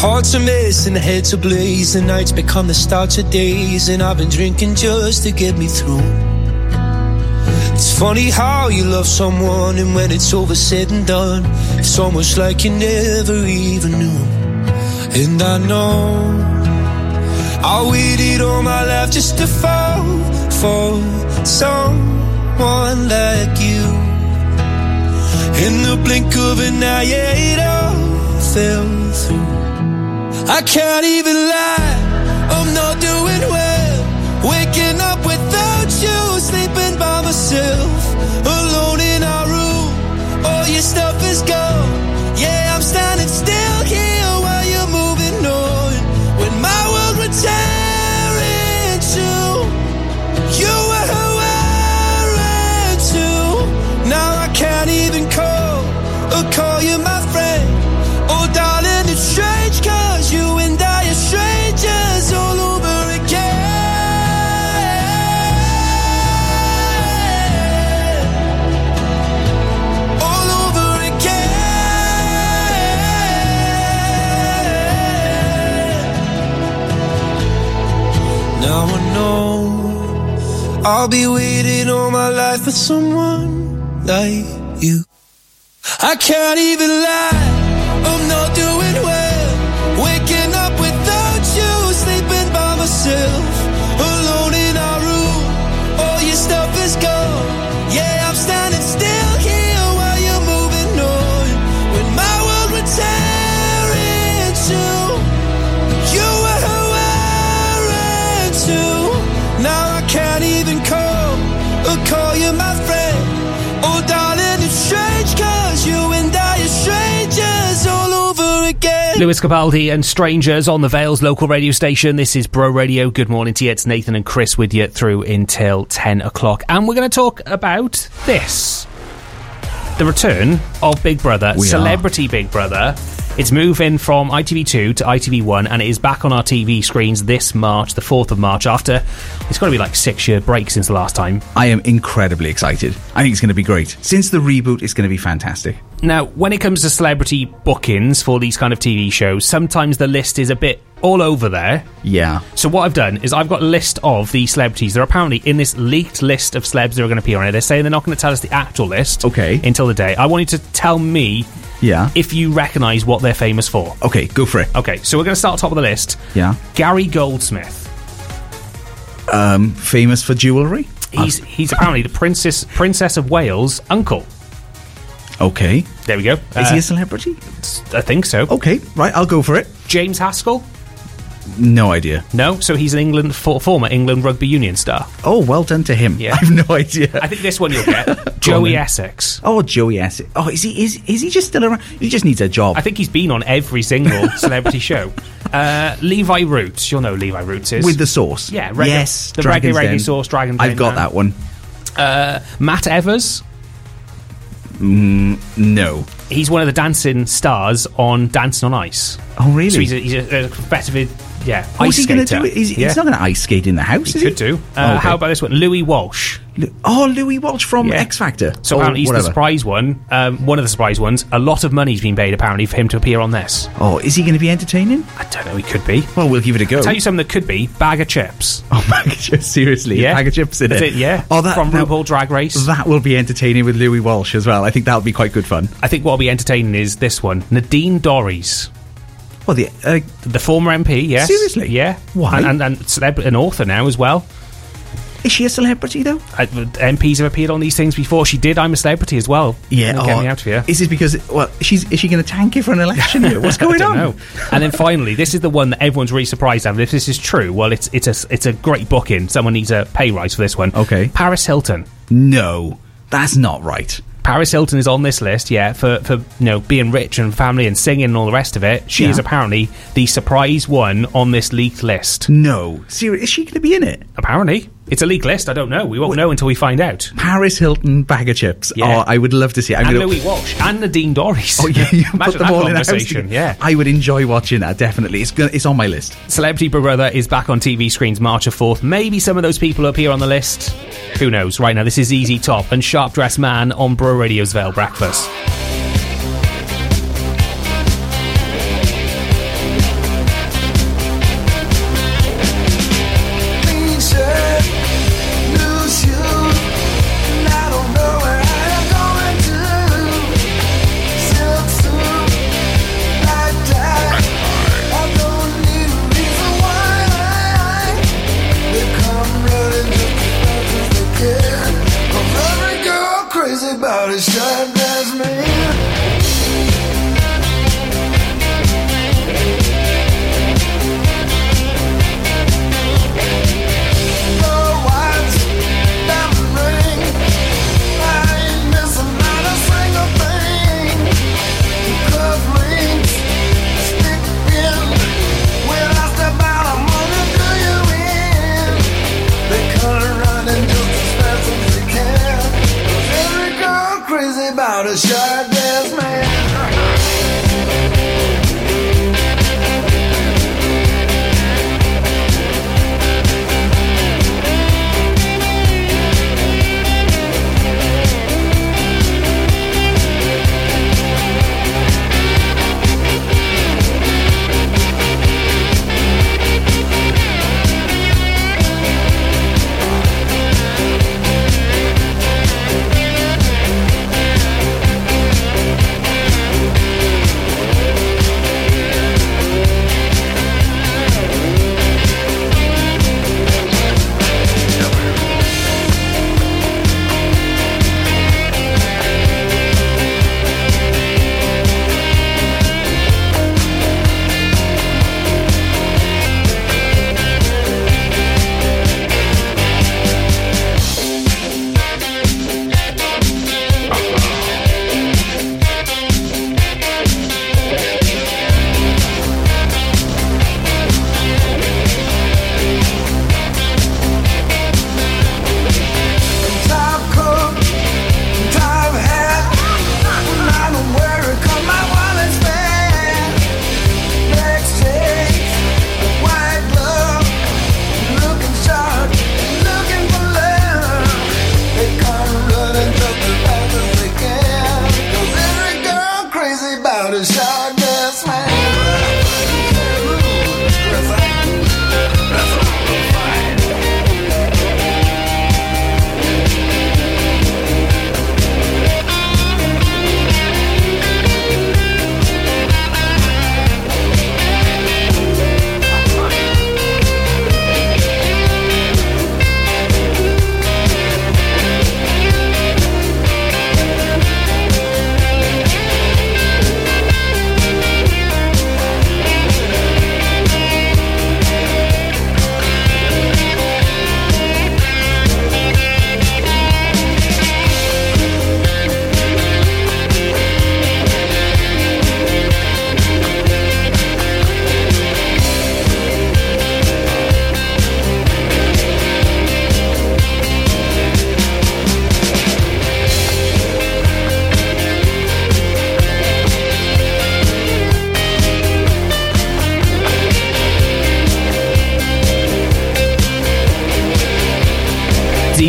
Hearts are missing, heads ablaze. The nights become the start of days, and I've been drinking just to get me through. It's funny how you love someone, and when it's over, said and done, it's almost like you never even knew. And I know I waited all my life just to fall for someone like you. In the blink of an eye, yeah, it all fell through. I can't even lie, I'm not doing well. Waking up without you, sleeping by myself, alone in our room. All your stuff is gone. I'll be waiting all my life for someone like you. I can't even lie, Lewis Capaldi and Strangers on the Vales local radio station. This is Bro Radio. Good morning to you. It's Nathan and Chris with you through until 10 o'clock. And we're going to talk about this the return of Big Brother, We are. Celebrity Big Brother. It's moving from ITV2 to ITV1 and it is back on our TV screens this March, the 4th of March, after it's got to be like six year break since the last time. I am incredibly excited. I think it's going to be great. Since the reboot, it's going to be fantastic. Now, when it comes to celebrity bookings for these kind of TV shows, sometimes the list is a bit all over there. Yeah. So what I've done is I've got a list of the celebrities that are apparently in this leaked list of celebs that are going to appear on it. They're saying they're not going to tell us the actual list. Okay. Until the day. I want you to tell me Yeah. if you recognise what they're famous for. Okay, go for it. Okay, so we're going to start top of the list. Yeah. Gary Goldsmith. Um, famous for jewellery? He's he's apparently the princess princess of Wales' uncle. Okay. There we go. Is Uh, he a celebrity? I think so. Okay, right, I'll go for it. James Haskell? No idea. No. So he's an England for, former England rugby union star. Oh, well done to him. Yeah. I have no idea. I think this one you'll get. Joey. Essex. Oh, Joey Essex. Oh, is he is is he just still around? He just needs a job. I think he's been on every single celebrity show. Uh, Levi Roots, you'll know who Levi Roots is. With the sauce. Yeah, reggae- yes. the Dragon's reggae reggae sauce, Dragon's I've got man. that one. uh, Matt Evers, No. he's one of the dancing stars on Dancing on Ice. Oh, really? So he's a, he's a, a competitive, yeah, What's ice he going to skater. do? He's, yeah. he's not going to ice skate in the house, He is could do. Uh, Oh, okay. How about this one? Louis Walsh. Lu- Oh, Louis Walsh from Yeah. X Factor. So apparently he's whatever. the surprise one. Um, one of the surprise ones. A lot of money's been paid apparently for him to appear on this. Oh, is he going to be entertaining? I don't know. He could be. Well, we'll give it a go. Tell you something that could be Bagga Chipz. Oh, Bagga Chipz, seriously? Yeah. A bag of chips in That's it? it, yeah. Oh, that, From RuPaul Drag Race. That will be entertaining with Louis Walsh as well. I think that'll be quite good fun. I think what'll be entertaining is this one. Nadine Dorries. Well, the uh, The former MP, yes. Seriously? Yeah. Why? And, and, and celeb- an author now as well. is she a celebrity though? Uh, MPs have appeared on these things before. She did. I'm a celebrity as well. Yeah. Get oh, me out of here. Is this because well, she's is she going to tank it for an election? here? What's going I don't on? know. and then finally, this is the one that everyone's really surprised at. If this is true, well, it's it's a it's a great booking. Someone needs a pay rise for this one. Okay. Paris Hilton. No, that's not right. Paris Hilton is on this list, yeah, for, for you know being rich and family and singing and all the rest of it. She Yeah. is apparently the surprise one on this leaked list. No, seriously, is she going to be in it? Apparently, it's a leaked list. I don't know. We won't know until we find out. Paris Hilton Bagga Chipz. Yeah. Oh, I would love to see. it. I'm And gonna, Louis Walsh and Nadine Dorries. Oh yeah, you Imagine put them all in a house together. Yeah. I would enjoy watching that. Definitely, it's gonna, it's on my list. Celebrity Big Brother is back on TV screens March the 4th. Maybe some of those people appear on the list. Who knows? Right now, this is ZZ Top and Sharp Dressed Man on Bro Radio's Vale Breakfast.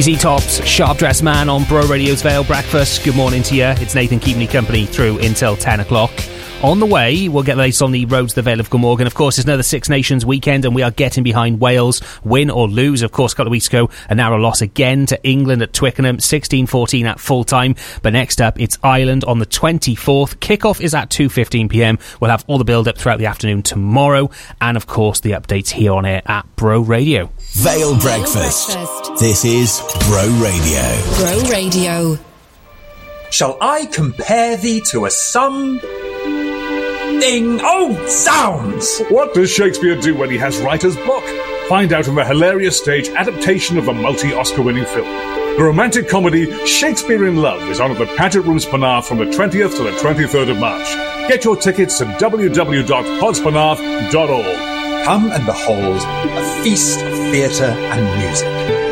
ZZ Top's Sharp Dressed Man on Bro Radio's Vale Breakfast. Good morning to you. It's Nathan keeping you company through until 10 o'clock. On the way, we'll get the latest on the roads to the Vale of Glamorgan. Of course, it's another Six Nations weekend, and we are getting behind Wales. Win or lose, of course, a couple of weeks ago, a narrow loss again to England at Twickenham, 16 14 at full time. But next up, it's Ireland on the 24th. Kickoff is at 2.15 pm. We'll have all the build up throughout the afternoon tomorrow, and of course, the updates here on air at Bro Radio. Vale Breakfast. This is Bro Radio. Bro Radio. Shall I compare thee to a sun? Ding! Oh, zounds! What does Shakespeare do when he has writer's block? Find out in the hilarious stage adaptation of the multi Oscar winning film. The romantic comedy Shakespeare in Love is on at the Paget Rooms Penarth from the 20th to the 23rd of March. Get your tickets at www.podspenarth.org. Come and behold a feast of theatre and music.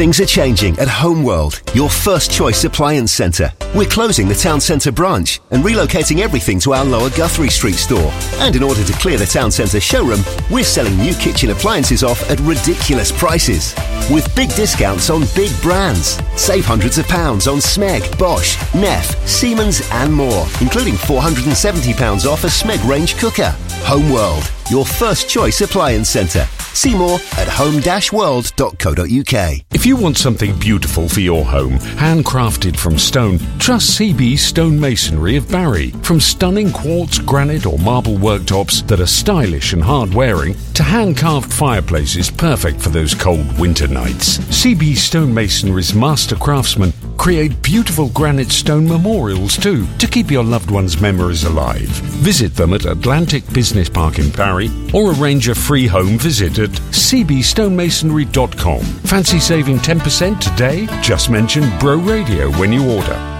Things are changing at Homeworld, your first choice appliance centre. We're closing the town centre branch and relocating everything to our lower Guthrie Street store. And in order to clear the town centre showroom, we're selling new kitchen appliances off at ridiculous prices. With big discounts on big brands. Save hundreds of pounds on Smeg, Bosch, Neff, Siemens and more, including £470 off a Smeg range cooker. Homeworld, your first choice appliance centre. See more at home-world.co.uk. If you want something beautiful for your home, handcrafted from stone, trust CB Stone Masonry of Barry. From stunning quartz, granite, or marble worktops that are stylish and hard wearing, to hand carved fireplaces perfect for those cold winter nights. CB Stone Masonry's master craftsmen create beautiful granite stone memorials too to keep your loved one's memories alive. Visit them at Atlantic Business Park in Barry or arrange a free home visit at cbstonemasonry.com. Fancy saving 10% today? Just mention Bro Radio when you order.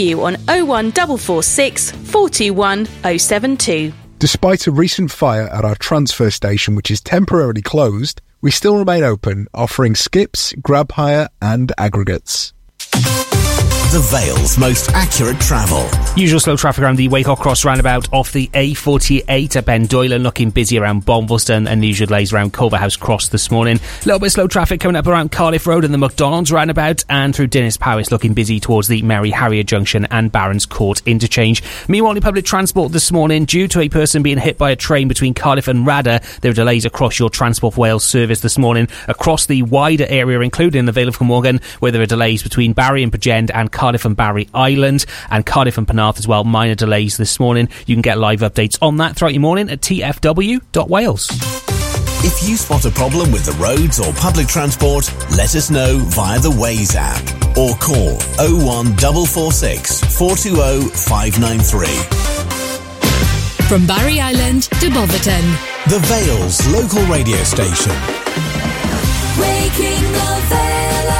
on 01446 421 Despite a recent fire at our transfer station, which is temporarily closed, we still remain open, offering skips, grab hire, and aggregates the Vale's most accurate travel. Usual slow traffic around the Waycock Cross roundabout off the A48 at Pendoylan, looking busy around Bonvilston and usual delays around Culverhouse Cross this morning. A little bit slow traffic coming up around Cardiff Road and the McDonald's roundabout and through Dinas Powys, looking busy towards the Merrie Harrier Junction and Barons Court interchange. Meanwhile, in public transport this morning, due to a person being hit by a train between Cardiff and Radyr, there are delays across your Transport Wales service this morning across the wider area, including the Vale of Glamorgan, where there are delays between Barry and Bridgend and Cardiff and Barry Island and Cardiff and Penarth as well. Minor delays this morning. You can get live updates on that throughout your morning at tfw.wales. If you spot a problem with the roads or public transport, let us know via the Waze app or call 01446 420 593. From Barry Island to Boverton. The Vale's local radio station. Waking the Vale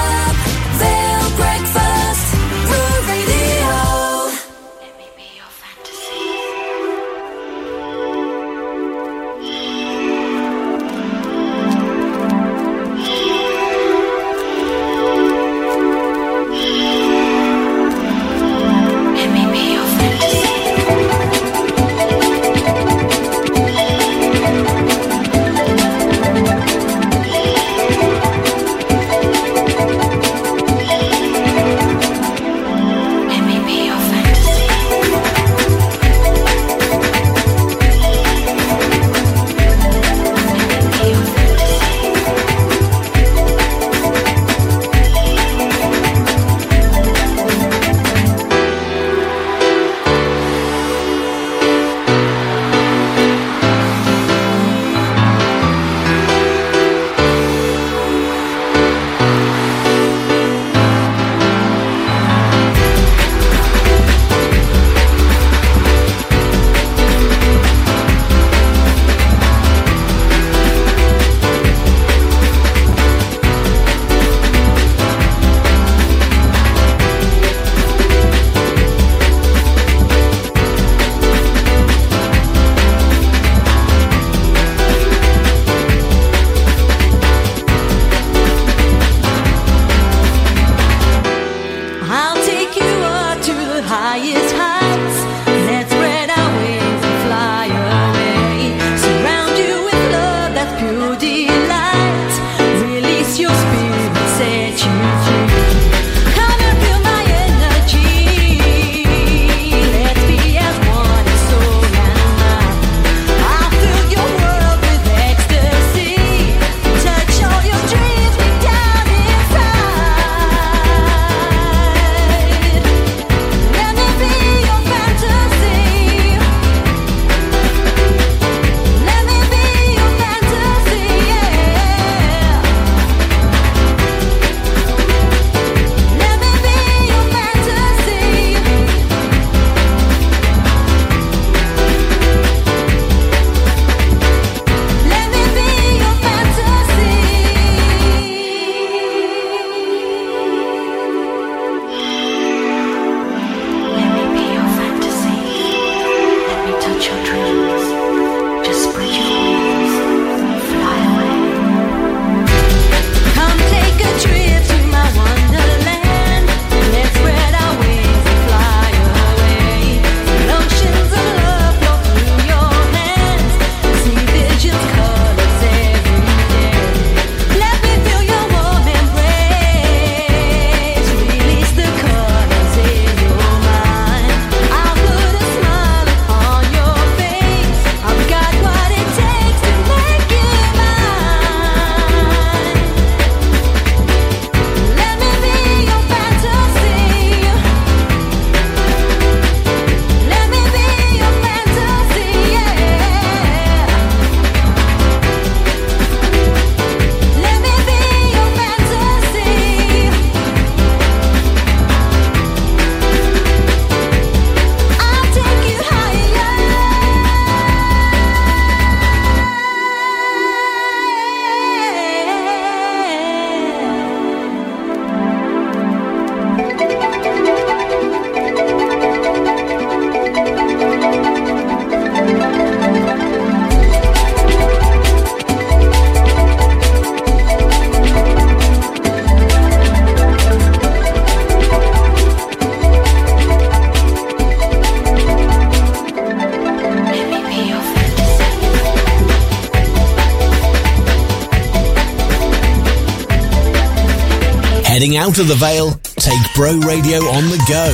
out of the Vale, Take Bro Radio on the go.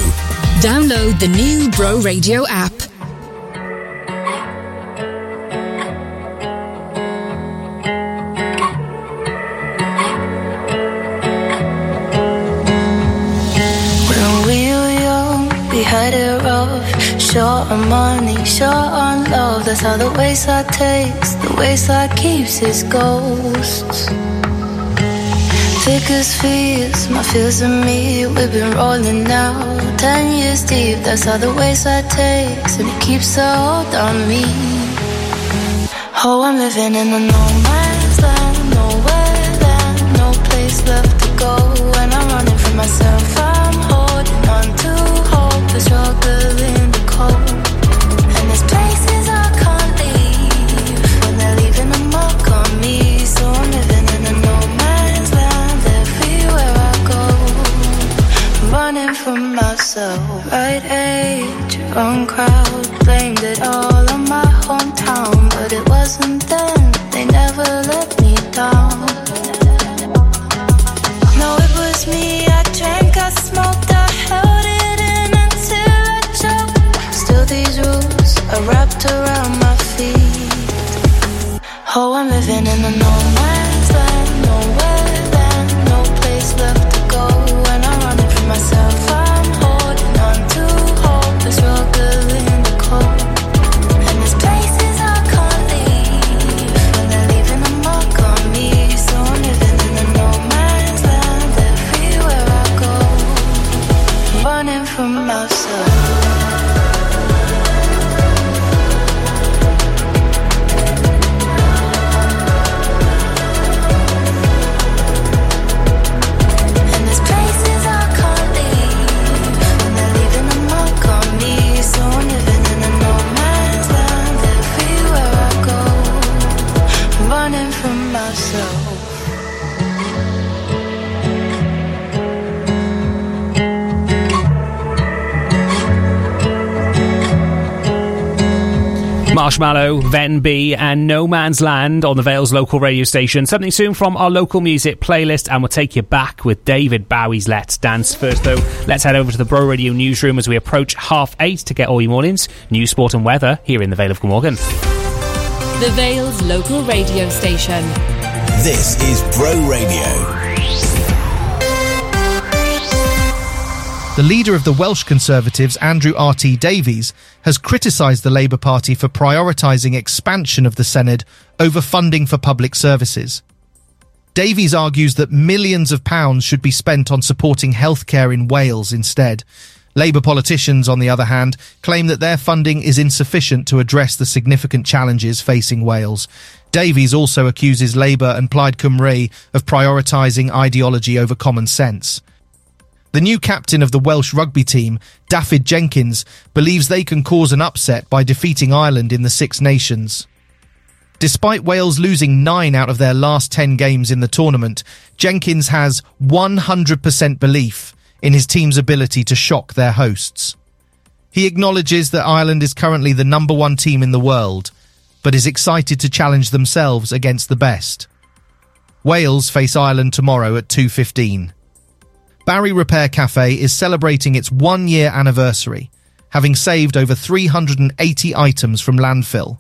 Download the new Bro Radio app. When we were young, we had it rough. Short on money, short on love. That's how the wayside takes. The wayside keeps its ghosts. As fears, my fears and me. We've been rolling now, ten years deep. That's how the wayside takes, and it keeps a hold on me. Oh, I'm living in a no man's land, nowhere land, no place left to go. When I'm running from myself, I'm holding on to hope. The struggle age, wrong Marshmello, Ven B, and No Man's Land on the Vales local radio station. Something soon from our local music playlist, and we'll take you back with David Bowie's Let's Dance. First, though, let's head over to the Bro Radio newsroom as we approach half eight to get all your mornings, news, sport, and weather here in the Vale of Glamorgan. The Vale's local radio station. This is Bro Radio. The leader of the Welsh Conservatives, Andrew R.T. Davies, has criticised the Labour Party for prioritising expansion of the Senedd over funding for public services. Davies argues that millions of pounds should be spent on supporting healthcare in Wales instead. Labour politicians, on the other hand, claim that their funding is insufficient to address the significant challenges facing Wales. Davies also accuses Labour and Plaid Cymru of prioritising ideology over common sense. The new captain of the Welsh rugby team, Dafydd Jenkins, believes they can cause an upset by defeating Ireland in the Six Nations. Despite Wales losing nine out of their last ten games in the tournament, Jenkins has 100% belief in his team's ability to shock their hosts. He acknowledges that Ireland is currently the number one team in the world, but is excited to challenge themselves against the best. Wales face Ireland tomorrow at 2.15. Barry Repair Cafe is celebrating its one year anniversary, having saved over 380 items from landfill.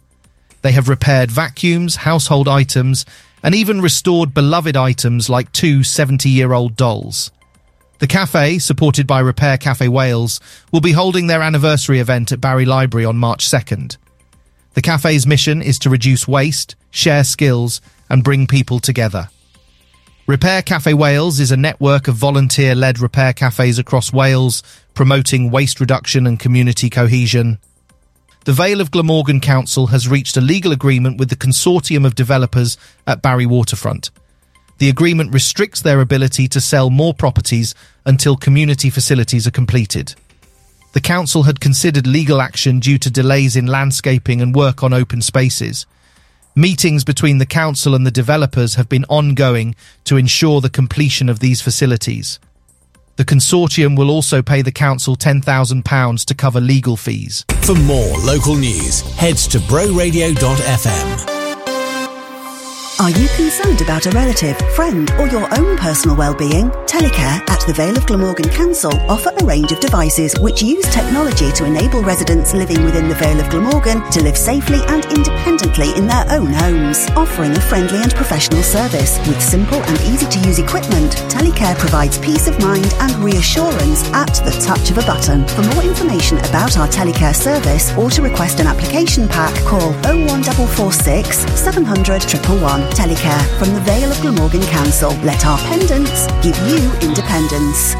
They have repaired vacuums, household items, and even restored beloved items like two 70 year old dolls. The cafe, supported by Repair Cafe Wales, will be holding their anniversary event at Barry Library on March 2nd. The cafe's mission is to reduce waste, share skills, and bring people together. Repair Cafe Wales is a network of volunteer led repair cafes across Wales, promoting waste reduction and community cohesion. The Vale of Glamorgan Council has reached a legal agreement with the consortium of developers at Barry Waterfront. The agreement restricts their ability to sell more properties until community facilities are completed. The council had considered legal action due to delays in landscaping and work on open spaces. Meetings between the council and the developers have been ongoing to ensure the completion of these facilities. The consortium will also pay the council £10,000 to cover legal fees. For more local news, head to broradio.fm. Are you concerned about a relative, friend, or your own personal well-being? Telecare at the Vale of Glamorgan Council offer a range of devices which use technology to enable residents living within the Vale of Glamorgan to live safely and independently in their own homes. Offering a friendly and professional service with simple and easy-to-use equipment, Telecare provides peace of mind and reassurance at the touch of a button. For more information about our Telecare service or to request an application pack, call 01446 700 111. Telecare from the Vale of Glamorgan Council. Let our pendants give you independence.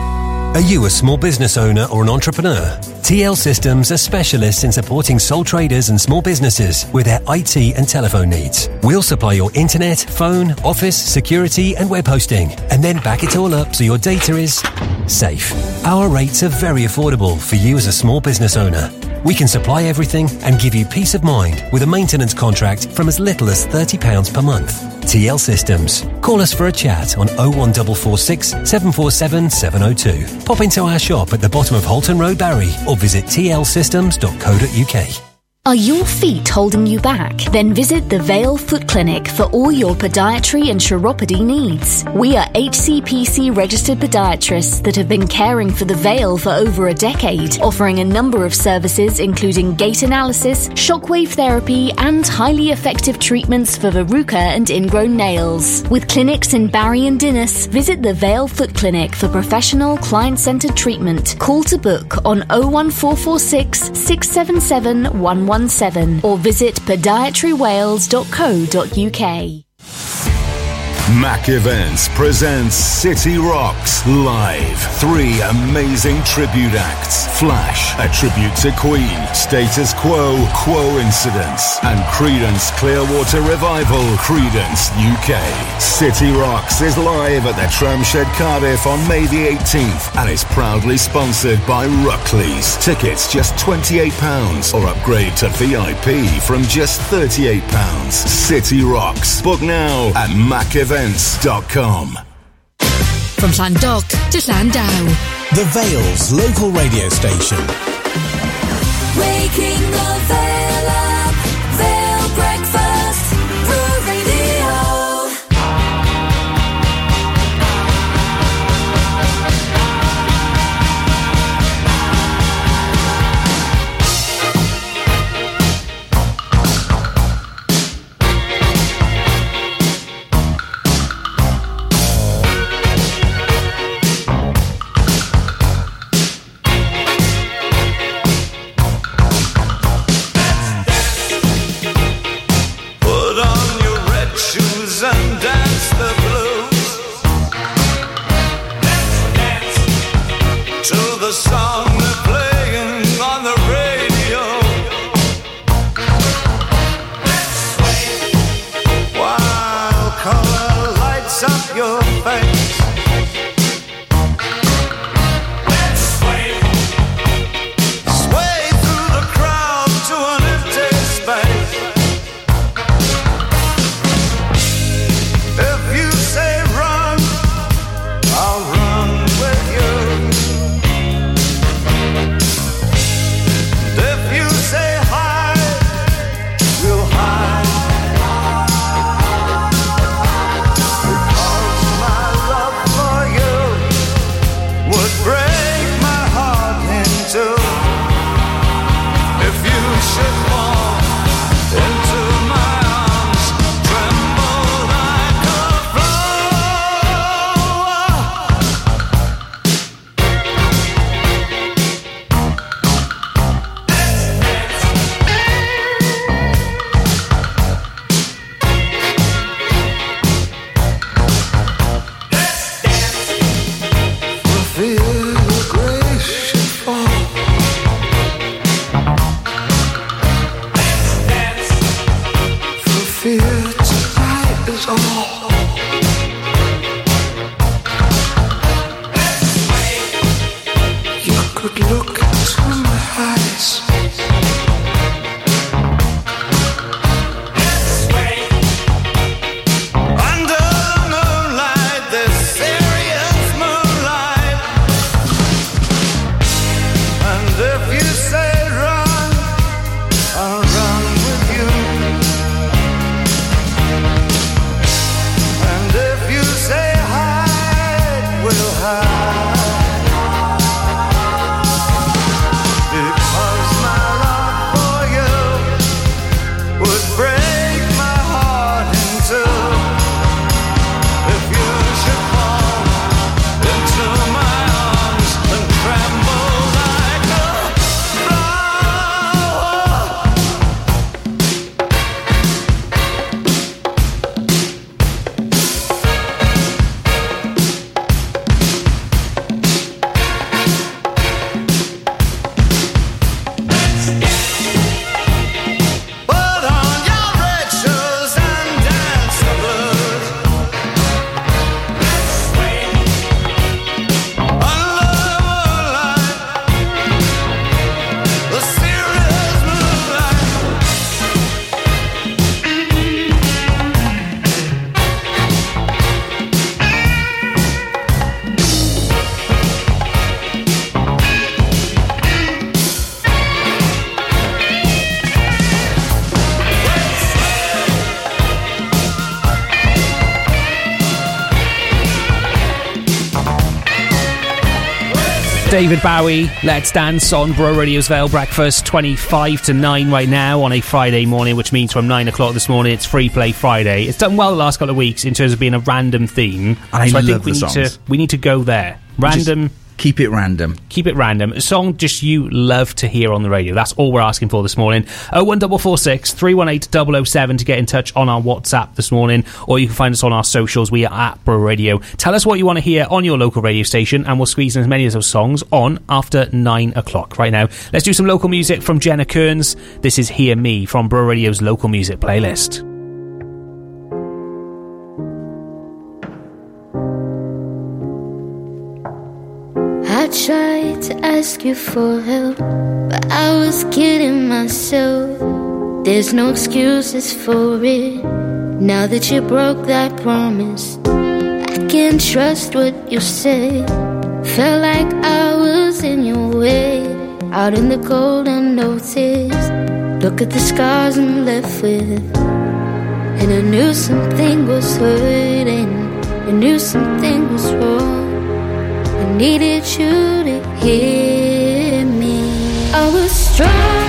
Are you a small business owner or an entrepreneur? TL Systems are specialists in supporting sole traders and small businesses with their IT and telephone needs. We'll supply your internet, phone, office, security, and web hosting, and then back it all up so your data is safe. Our rates are very affordable for you as a small business owner. We can supply everything and give you peace of mind with a maintenance contract from as little as £30 per month. TL Systems. Call us for a chat on 01446 747 702. Pop into our shop at the bottom of Holton Road, Barry, or visit tlsystems.co.uk. Are your feet holding you back? Then visit the Vale Foot Clinic for all your podiatry and chiropody needs. We are HCPC registered podiatrists that have been caring for the Vale for over a decade, offering a number of services including gait analysis, shockwave therapy, and highly effective treatments for verruca and ingrown nails. With clinics in Barry and Dinas, visit the Vale Foot Clinic for professional client centered treatment. Call to book on 01446 677 117 or visit podiatrywales.co.uk. Mac Events presents City Rocks live. Three amazing tribute acts. Flash, a tribute to Queen, Status Quo, Quo Incidents, and Creedence Clearwater Revival, Creedence UK. City Rocks is live at the Tramshed Cardiff on May the 18th and is proudly sponsored by Ruckley's. Tickets just £28 or upgrade to VIP from just £38. City Rocks. Book now at macevents.com. From Llandough to Llandow. The Vale's local radio station. Waking the Vale David Bowie, Let's Dance on Bro Radio's Vale Breakfast, 25 to 9 right now on a Friday morning, which means from 9 o'clock this morning it's Free Play Friday. It's done well the last couple of weeks in terms of being a random theme. And I so I think love we the need songs. to we need to go there. Random. Keep it random. Keep it random. A song just you love to hear on the radio. That's all we're asking for this morning. 01446 318 007 to get in touch on our WhatsApp this morning, or you can find us on our socials. We are at Bro Radio. Tell us what you want to hear on your local radio station, and we'll squeeze in as many of those songs on after 9 o'clock. Right now, let's do some local music from Jenna Kearns. This is Hear Me from Bro Radio's local music playlist. Tried to ask you for help, but I was kidding myself. There's no excuses for it. Now that you broke that promise, I can't trust what you said. Felt like I was in your way, out in the cold unnoticed. Look at the scars I'm left with, and I knew something was hurting. I knew something was wrong. Needed you to hear me. I was strong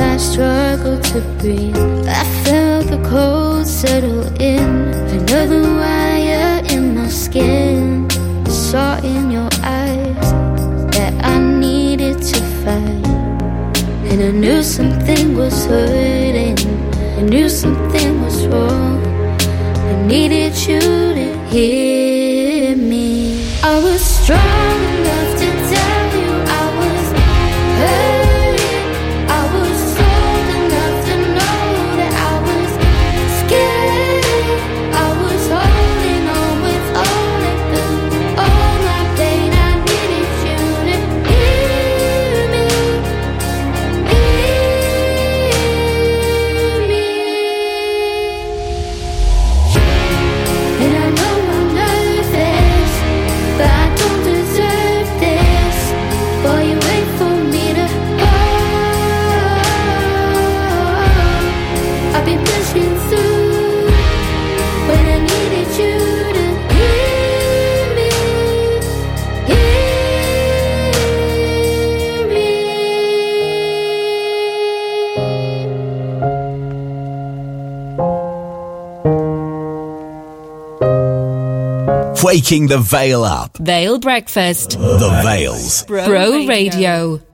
I struggled to breathe, I felt the cold settle in. Another wire in my skin. Saw in your eyes that I needed to fight. And I knew something was hurting. I knew something was wrong. I needed you to hear Waking the Vale up. Vale Breakfast. The Vale's. Bro, Radio. Give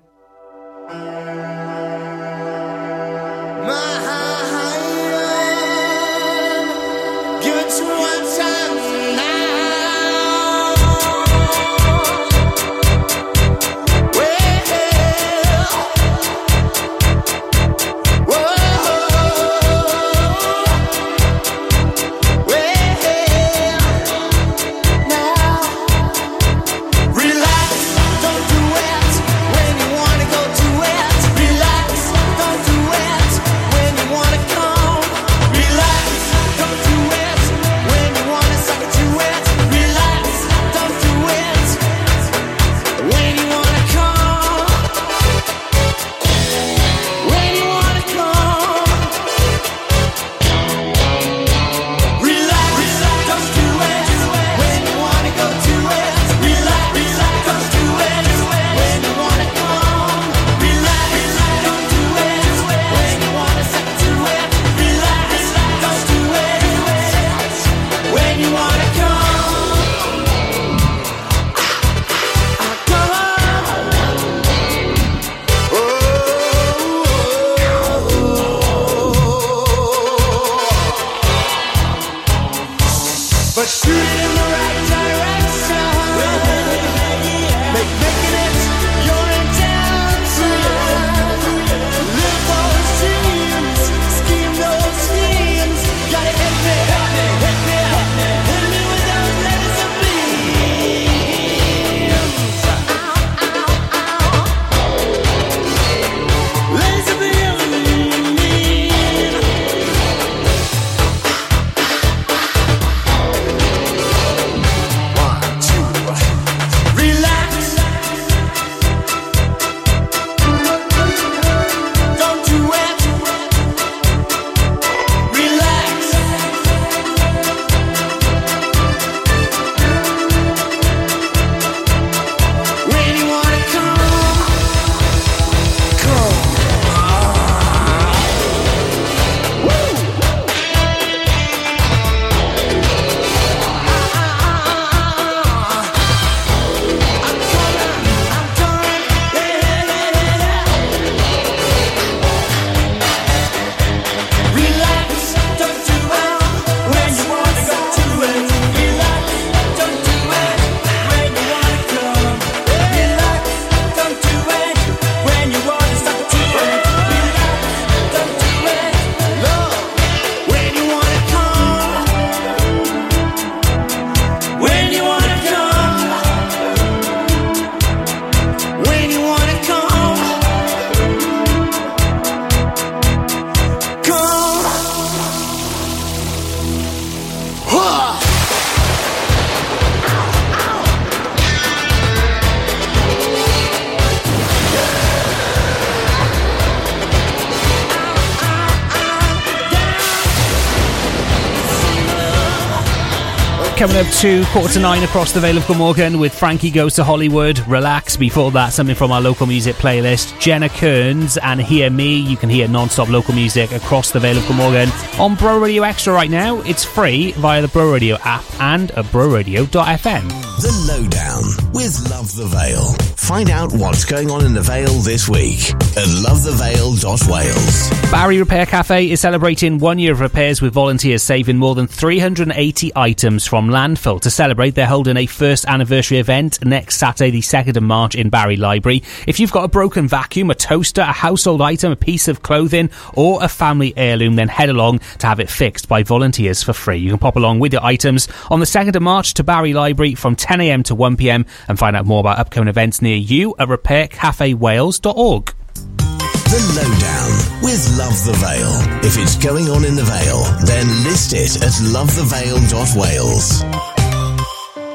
Coming up to quarter to nine across the Vale of Glamorgan with Frankie Goes to Hollywood, Relax. Before that, something from our local music playlist, Jenna Kearns and Hear Me. You can hear non-stop local music across the Vale of Glamorgan on Bro Radio Extra right now. It's free via the Bro Radio app and at broradio.fm. The Lowdown with Love the Vale. Find out what's going on in the Vale this week at lovethevale.wales. Barry Repair Cafe is celebrating one year of repairs with volunteers saving more than 380 items from landfill. To celebrate, they're holding a first anniversary event next Saturday, the 2nd of March in Barry Library. If you've got a broken vacuum, a toaster, a household item, a piece of clothing, or a family heirloom, then head along to have it fixed by volunteers for free. You can pop along with your items on the 2nd of March to Barry Library from 10am to 1pm and find out more about upcoming events near you at repaircafewales.org. The Lowdown with Love the Vale. If it's going on in the Vale, then list it at lovethevale.wales.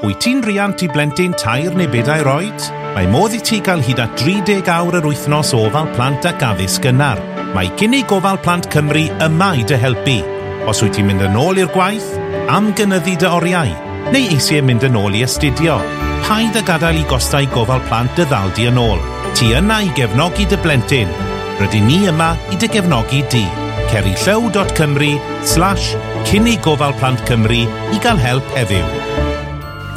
Wyt ti'n riant i blentyn tair neu bedair oed? Mae modd i ti gael hyd at 30 awr yr wythnos o ofal plant ac addysg gynnar. Mae gynnig gofal plant Cymru yma i dy helpu. Os wyt ti'n mynd yn ôl i'r gwaith, am gynyddu dy oriau, neu eisiau mynd yn ôl i astudio, paid a gadael i gostau gofal plant dy ddaldi yn ôl. Ti yna i gefnogi dy blentyn Rydyn ni yma i dy gefnogi di. Ceri llaw.cymru slash cynnig gofal plant Cymru i gael help heddiw.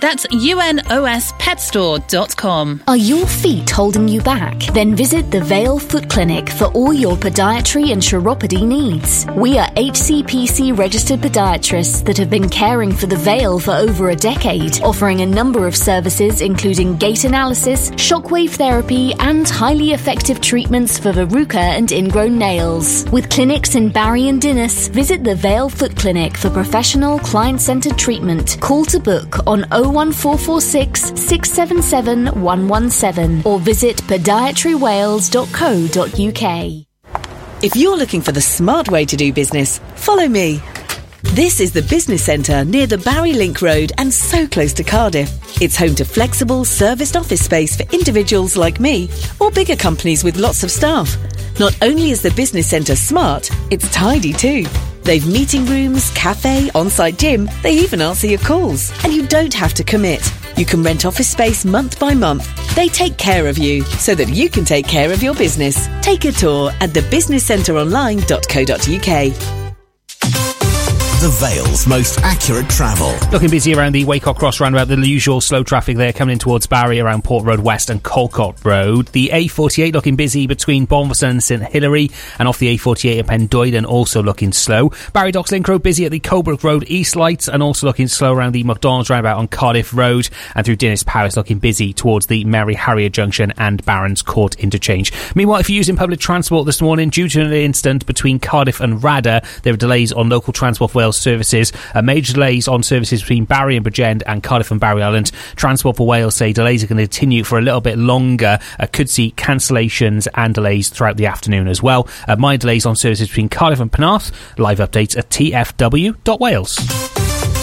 That's unospetstore.com. Are your feet holding you back? Then visit the Vale Foot Clinic for all your podiatry and chiropody needs. We are HCPC registered podiatrists that have been caring for the Vale for over a decade, offering a number of services including gait analysis, shockwave therapy, and highly effective treatments for verruca and ingrown nails. With clinics in Barry and Dinas, visit the Vale Foot Clinic for professional client centered treatment. Call to book on 01446 677 117 or visit podiatrywales.co.uk. If you're looking for the smart way to do business, follow me. This is the business centre near the Barry Link Road and so close to Cardiff. It's home to flexible, serviced office space for individuals like me or bigger companies with lots of staff. Not only is the business centre smart, it's tidy too. They've meeting rooms, cafe, on-site gym. They even answer your calls. And you don't have to commit. You can rent office space month by month. They take care of you so that you can take care of your business. Take a tour at thebusinesscenteronline.co.uk. The Vale's most accurate travel. Looking busy around the Waycock Cross roundabout, the usual slow traffic there coming in towards Barry around Port Road West and Colcott Road. The A48 looking busy between Boverton and St Hilary and off the A48 at Pendoylan also looking slow. Barry Docks Link Road busy at the Colebrook Road East Lights and also looking slow around the McDonald's roundabout on Cardiff Road and through Dinas Powys looking busy towards the Merrie Harrier Junction and Barron's Court interchange. Meanwhile, if you're using public transport this morning due to an incident between Cardiff and Radyr, there are delays on local Transport for Wales services. Uh, major delays on services between Barry and Bridgend and Cardiff and Barry Island. Transport for Wales say delays are going to continue for a little bit longer. Uh, could see cancellations and delays throughout the afternoon as well. Uh, my delays on services between Cardiff and Penarth. Live updates at tfw.wales.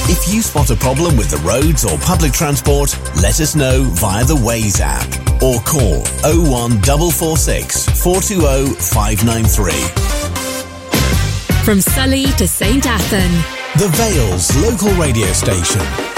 If you spot a problem with the roads or public transport, let us know via the Waze app or call 01446 420 593. From Sully to St. Athan. The Vale's local radio station.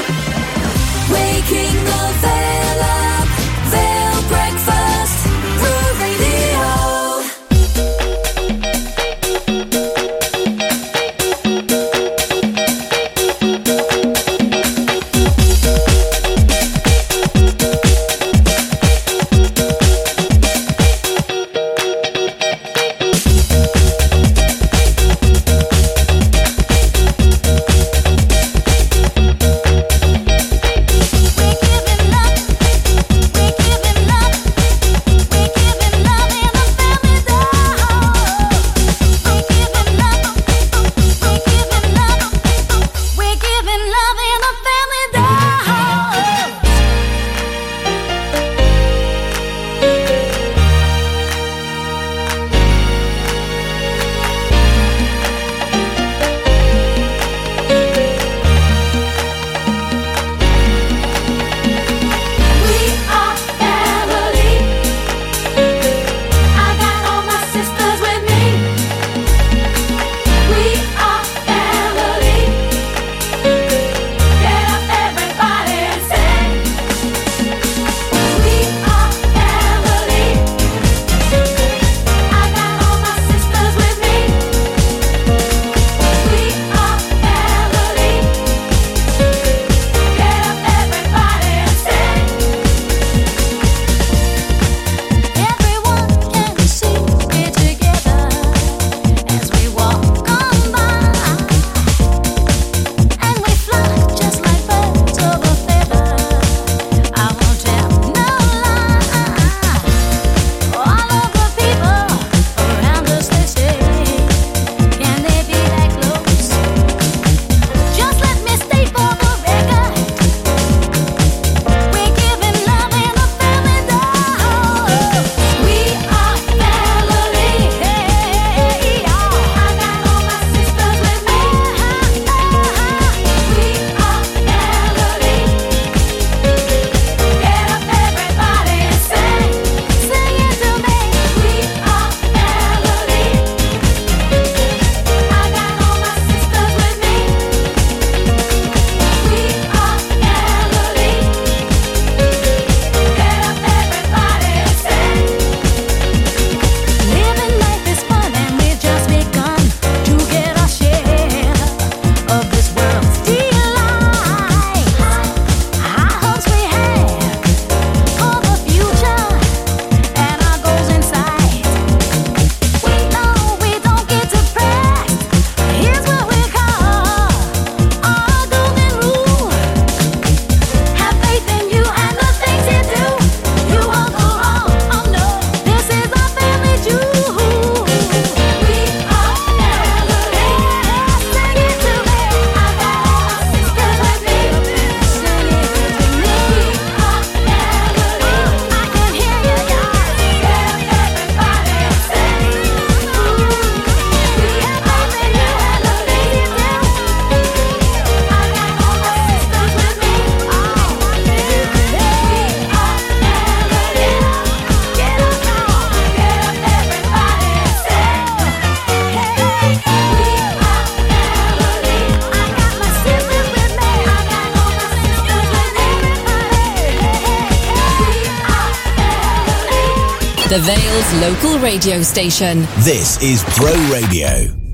the Vale's local radio station. This is Bro Radio.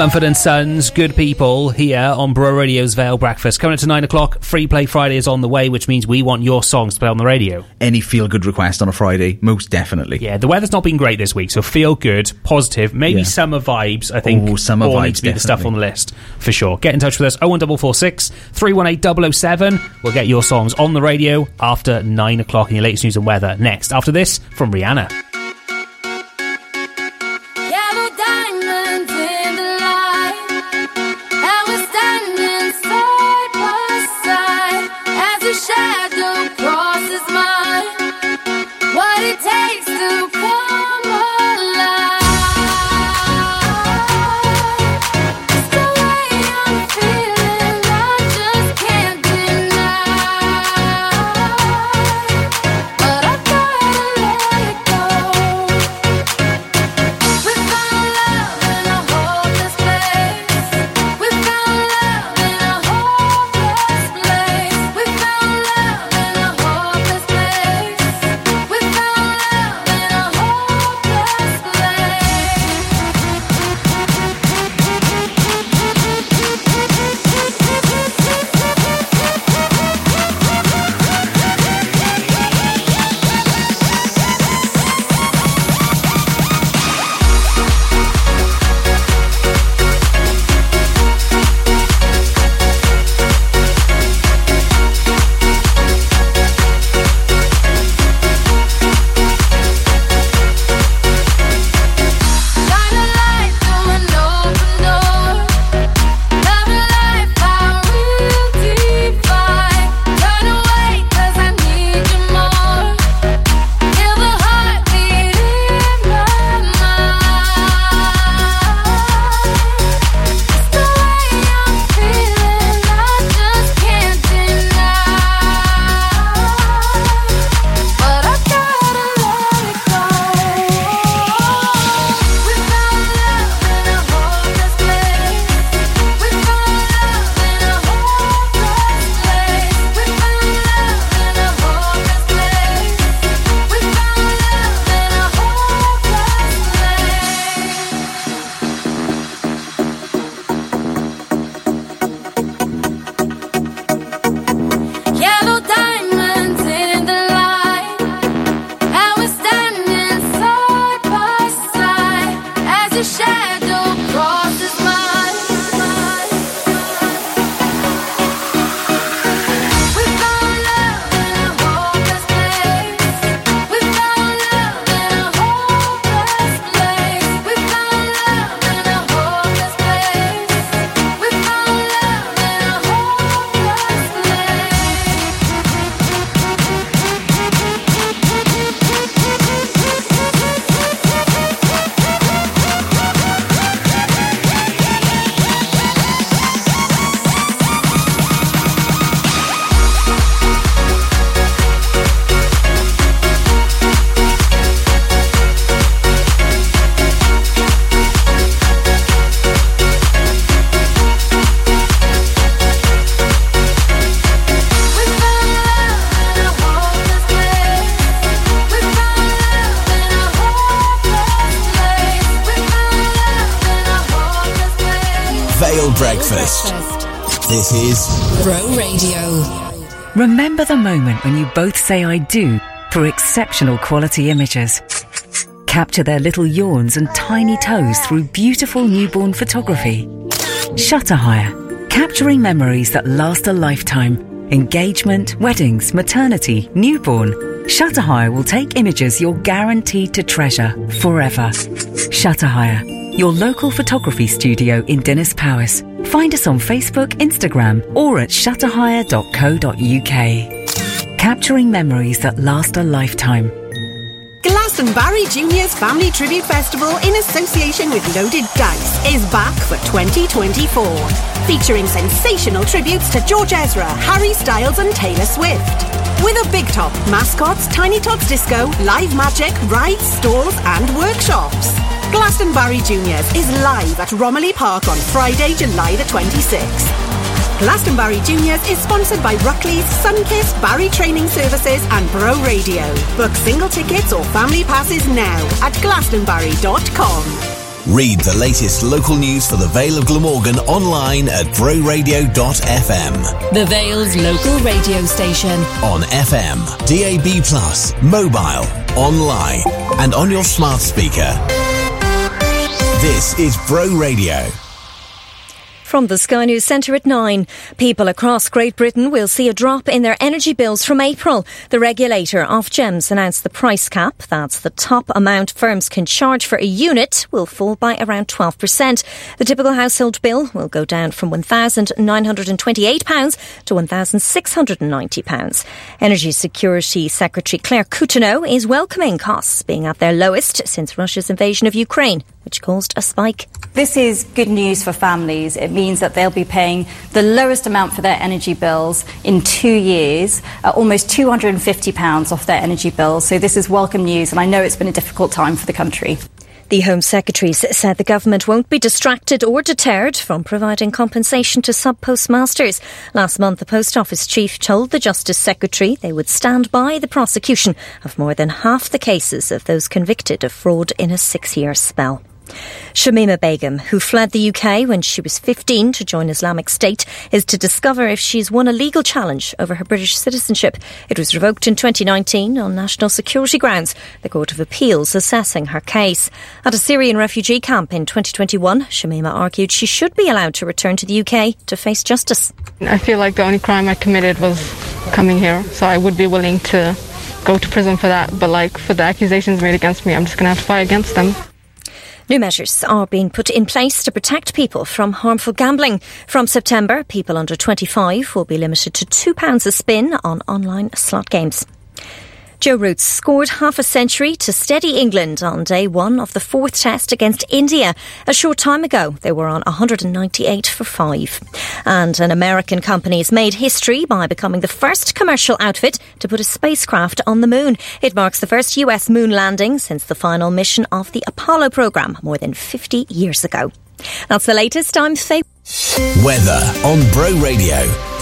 Mumford and Sons, good people here on Bro Radio's Vale Breakfast. Coming up to nine o'clock, Free Play Friday is on the way, which means we want your songs to play on the radio. Any feel good request on a Friday, most definitely. Yeah, the weather's not been great this week, so feel good, positive, maybe yeah. summer vibes. I think Ooh, summer all vibes needs to be definitely. the stuff on the list for sure. Get in touch with us 01446 318 007. We'll get your songs on the radio after nine o'clock in your latest news and weather. Next, after this from Rihanna. The moment when you both say I do for exceptional quality images. Capture their little yawns and tiny toes through beautiful newborn photography. Shutter Hire, capturing memories that last a lifetime. Engagement, weddings, maternity, newborn. Shutter Hire will take images you're guaranteed to treasure forever. Shutter Hire, your local photography studio in Dinas Powys. Find us on Facebook, Instagram, or at shutterhire.co.uk. Capturing memories that last a lifetime. Glastonbarry Juniors Family Tribute Festival in association with Loaded Dice is back for 2024. Featuring sensational tributes to George Ezra, Harry Styles and Taylor Swift. With a big top, mascots, Tiny Tots Disco, live magic, rides, stalls and workshops. Glastonbarry Juniors is live at Romilly Park on Friday, July the 26th. Glastonbarry Juniors is sponsored by Ruckley's, Sunkiss, Barry Training Services and Bro Radio. Book single tickets or family passes now at glastonbarry.com. Read the latest local news for the Vale of Glamorgan online at broradio.fm. The Vale's local radio station. On FM, DAB, mobile, online, and on your smart speaker. This is Bro Radio. From the Sky News Centre at 9, people across Great Britain will see a drop in their energy bills from April. The regulator, Ofgem's, announced the price cap, that's the top amount firms can charge for a unit, will fall by around 12%. The typical household bill will go down from £1,928 to £1,690. Energy Security Secretary Claire Coutinho is welcoming costs being at their lowest since Russia's invasion of Ukraine, which caused a spike. This is good news for families. It means that they'll be paying the lowest amount for their energy bills in two years, uh, almost £250 off their energy bills. So this is welcome news, and I know it's been a difficult time for the country. The Home Secretary said the government won't be distracted or deterred from providing compensation to sub postmasters. Last month, the Post Office chief told the Justice Secretary they would stand by the prosecution of more than half the cases of those convicted of fraud in a six year spell. Shamima Begum, who fled the UK when she was 15 to join Islamic State, is to discover if she's won a legal challenge over her British citizenship. It was revoked in 2019 on national security grounds, the Court of Appeals assessing her case. At a Syrian refugee camp in 2021, Shamima argued she should be allowed to return to the UK to face justice. I feel like the only crime I committed was coming here, so I would be willing to go to prison for that. But like for the accusations made against me, I'm just going to have to fight against them. New measures are being put in place to protect people from harmful gambling. From September, people under 25 will be limited to £2 a spin on online slot games. Joe Root scored half a century to steady England on day one of the fourth test against India. A short time ago, they were on 198 for five. And an American company has made history by becoming the first commercial outfit to put a spacecraft on the moon. It marks the first US moon landing since the final mission of the Apollo program more than 50 years ago. That's the latest. I'm Faye. Weather on Bro Radio.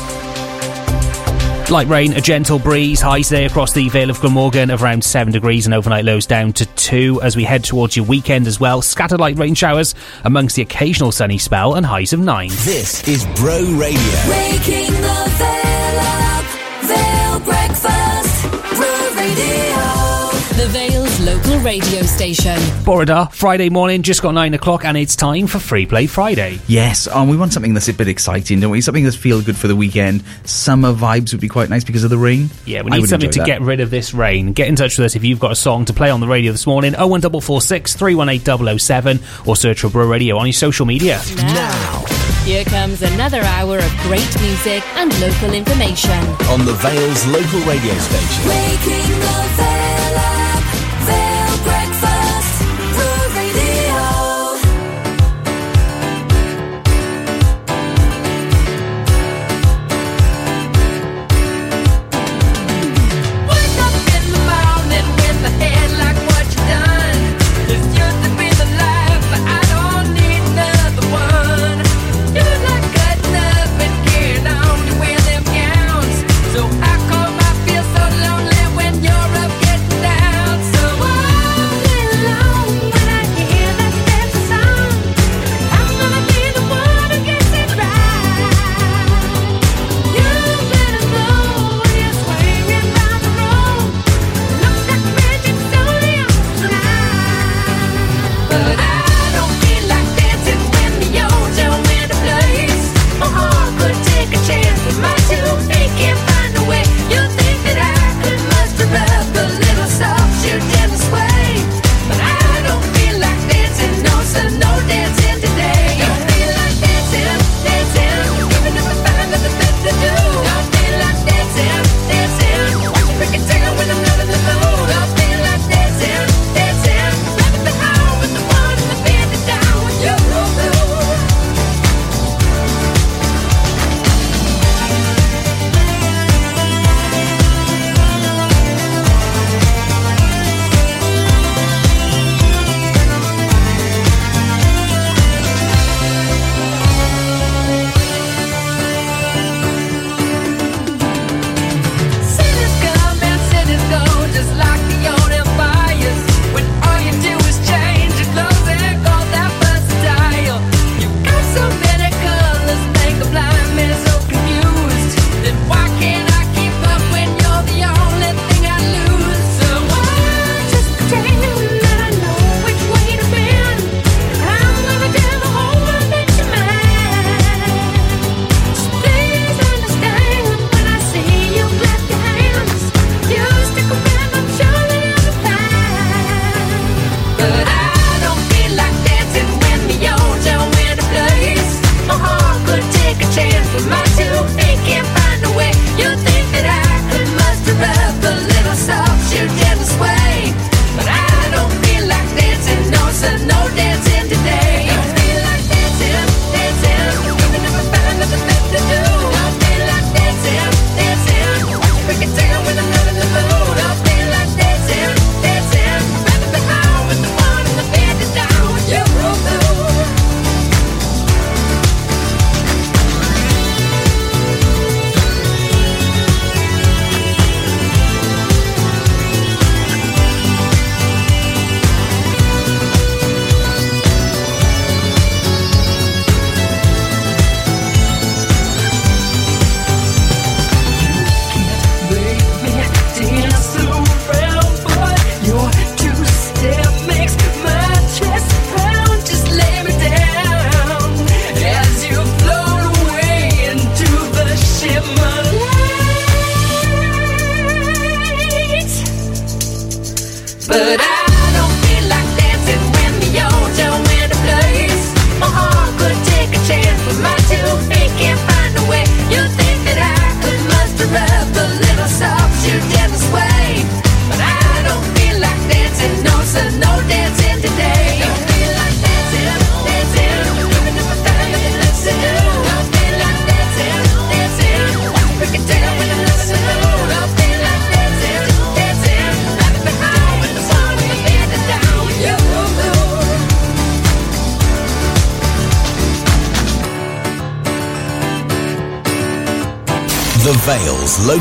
Light rain, a gentle breeze, highs there across the Vale of Glamorgan of around 7 degrees and overnight lows down to 2 as we head towards your weekend as well. Scattered light rain showers amongst the occasional sunny spell and highs of 9. This is Bro Radio. Waking the Vale up, Vale Vale's radio station. Borada, Friday morning, just got 9 o'clock and it's time for Free Play Friday. Yes, um, we want something that's a bit exciting, don't we? Something that's feel good for the weekend. Summer vibes would be quite nice because of the rain. Yeah, we need something to that. get rid of this rain. Get in touch with us if you've got a song to play on the radio this morning. 01446 318 007 or search for Bro Radio on your social media. Now. Here comes another hour of great music and local information. On the Vale's local radio station.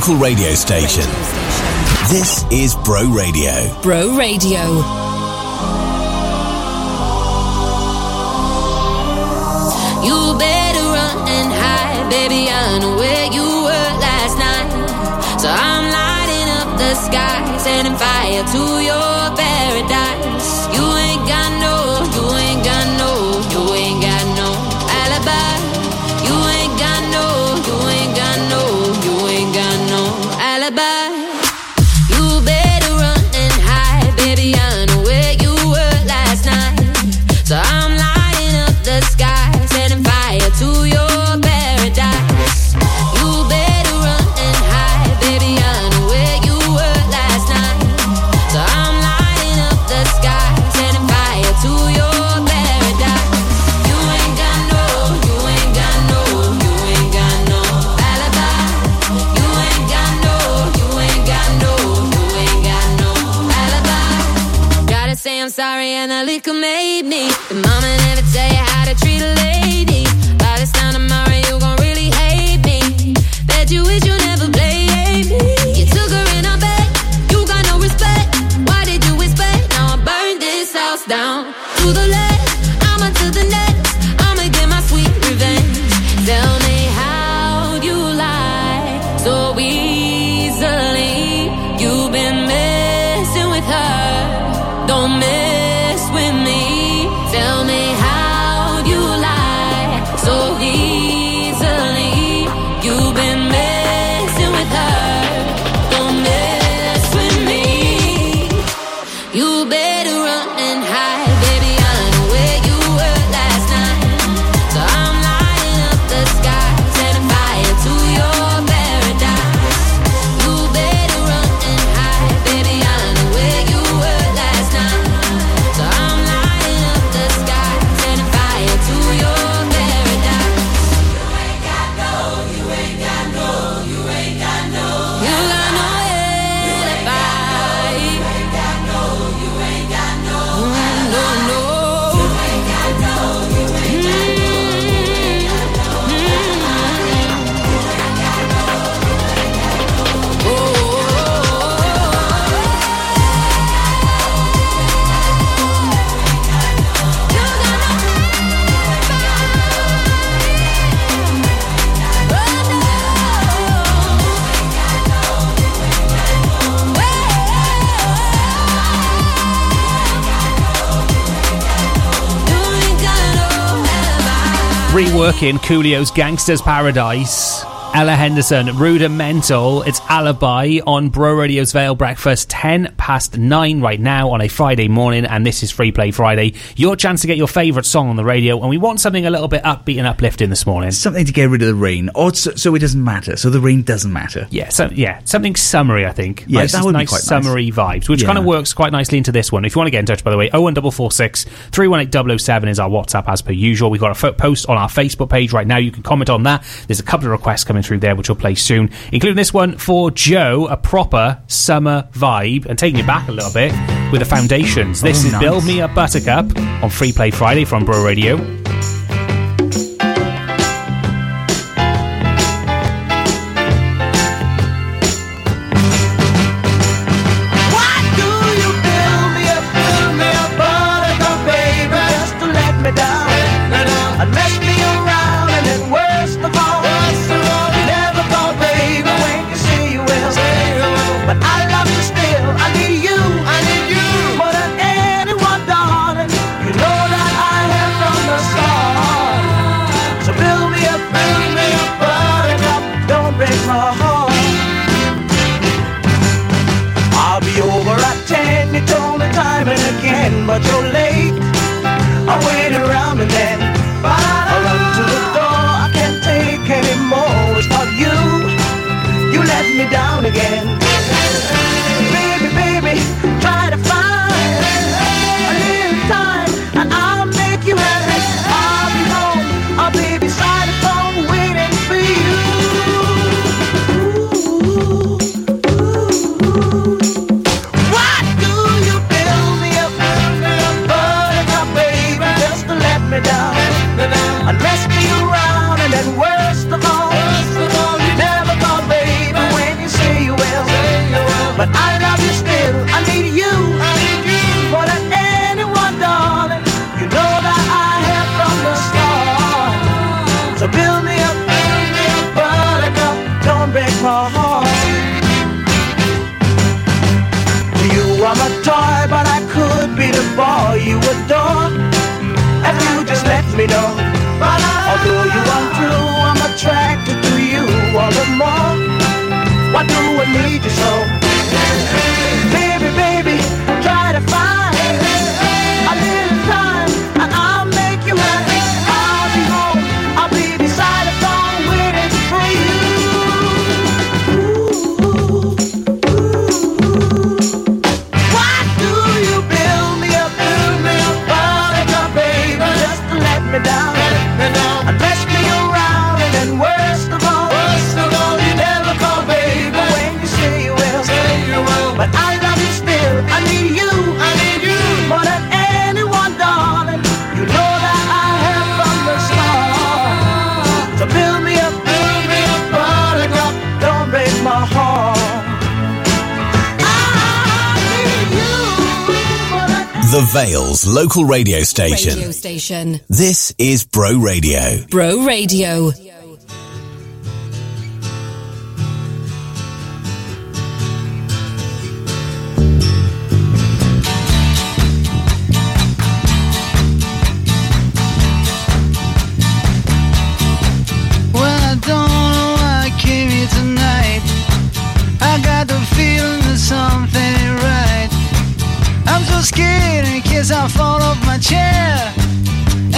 local radio station. This is Bro Radio. Bro Radio. You better run and hide, baby, I know where you were last night. So I'm lighting up the sky, setting fire to your paradise. You ain't got reworking Coolio's Gangsta's Paradise. Ella Henderson, Rudimental. It's Alibi on Bro Radio's Vale Breakfast, 10 past 9 right now on a Friday morning, and this is Free Play Friday. Your chance to get your favourite song on the radio, and we want something a little bit upbeat and uplifting this morning. Something to get rid of the rain, or so, so it doesn't matter, so the rain doesn't matter. Yeah, so, yeah something summery, I think. Yeah, like, that would nice be quite summery nice. vibes, which yeah. kind of works quite nicely into this one. If you want to get in touch, by the way, 01446 318 007 is our WhatsApp as per usual. We've got a post on our Facebook page right now. You can comment on that. There's a couple of requests coming through there, which we'll play soon, including this one for Joe, a proper summer vibe, and taking it back a little bit with the Foundations. This oh, is nice. Build Me Up Buttercup on Free Play Friday from Bro Radio. local radio station. Radio station. This is Bro Radio. Bro Radio.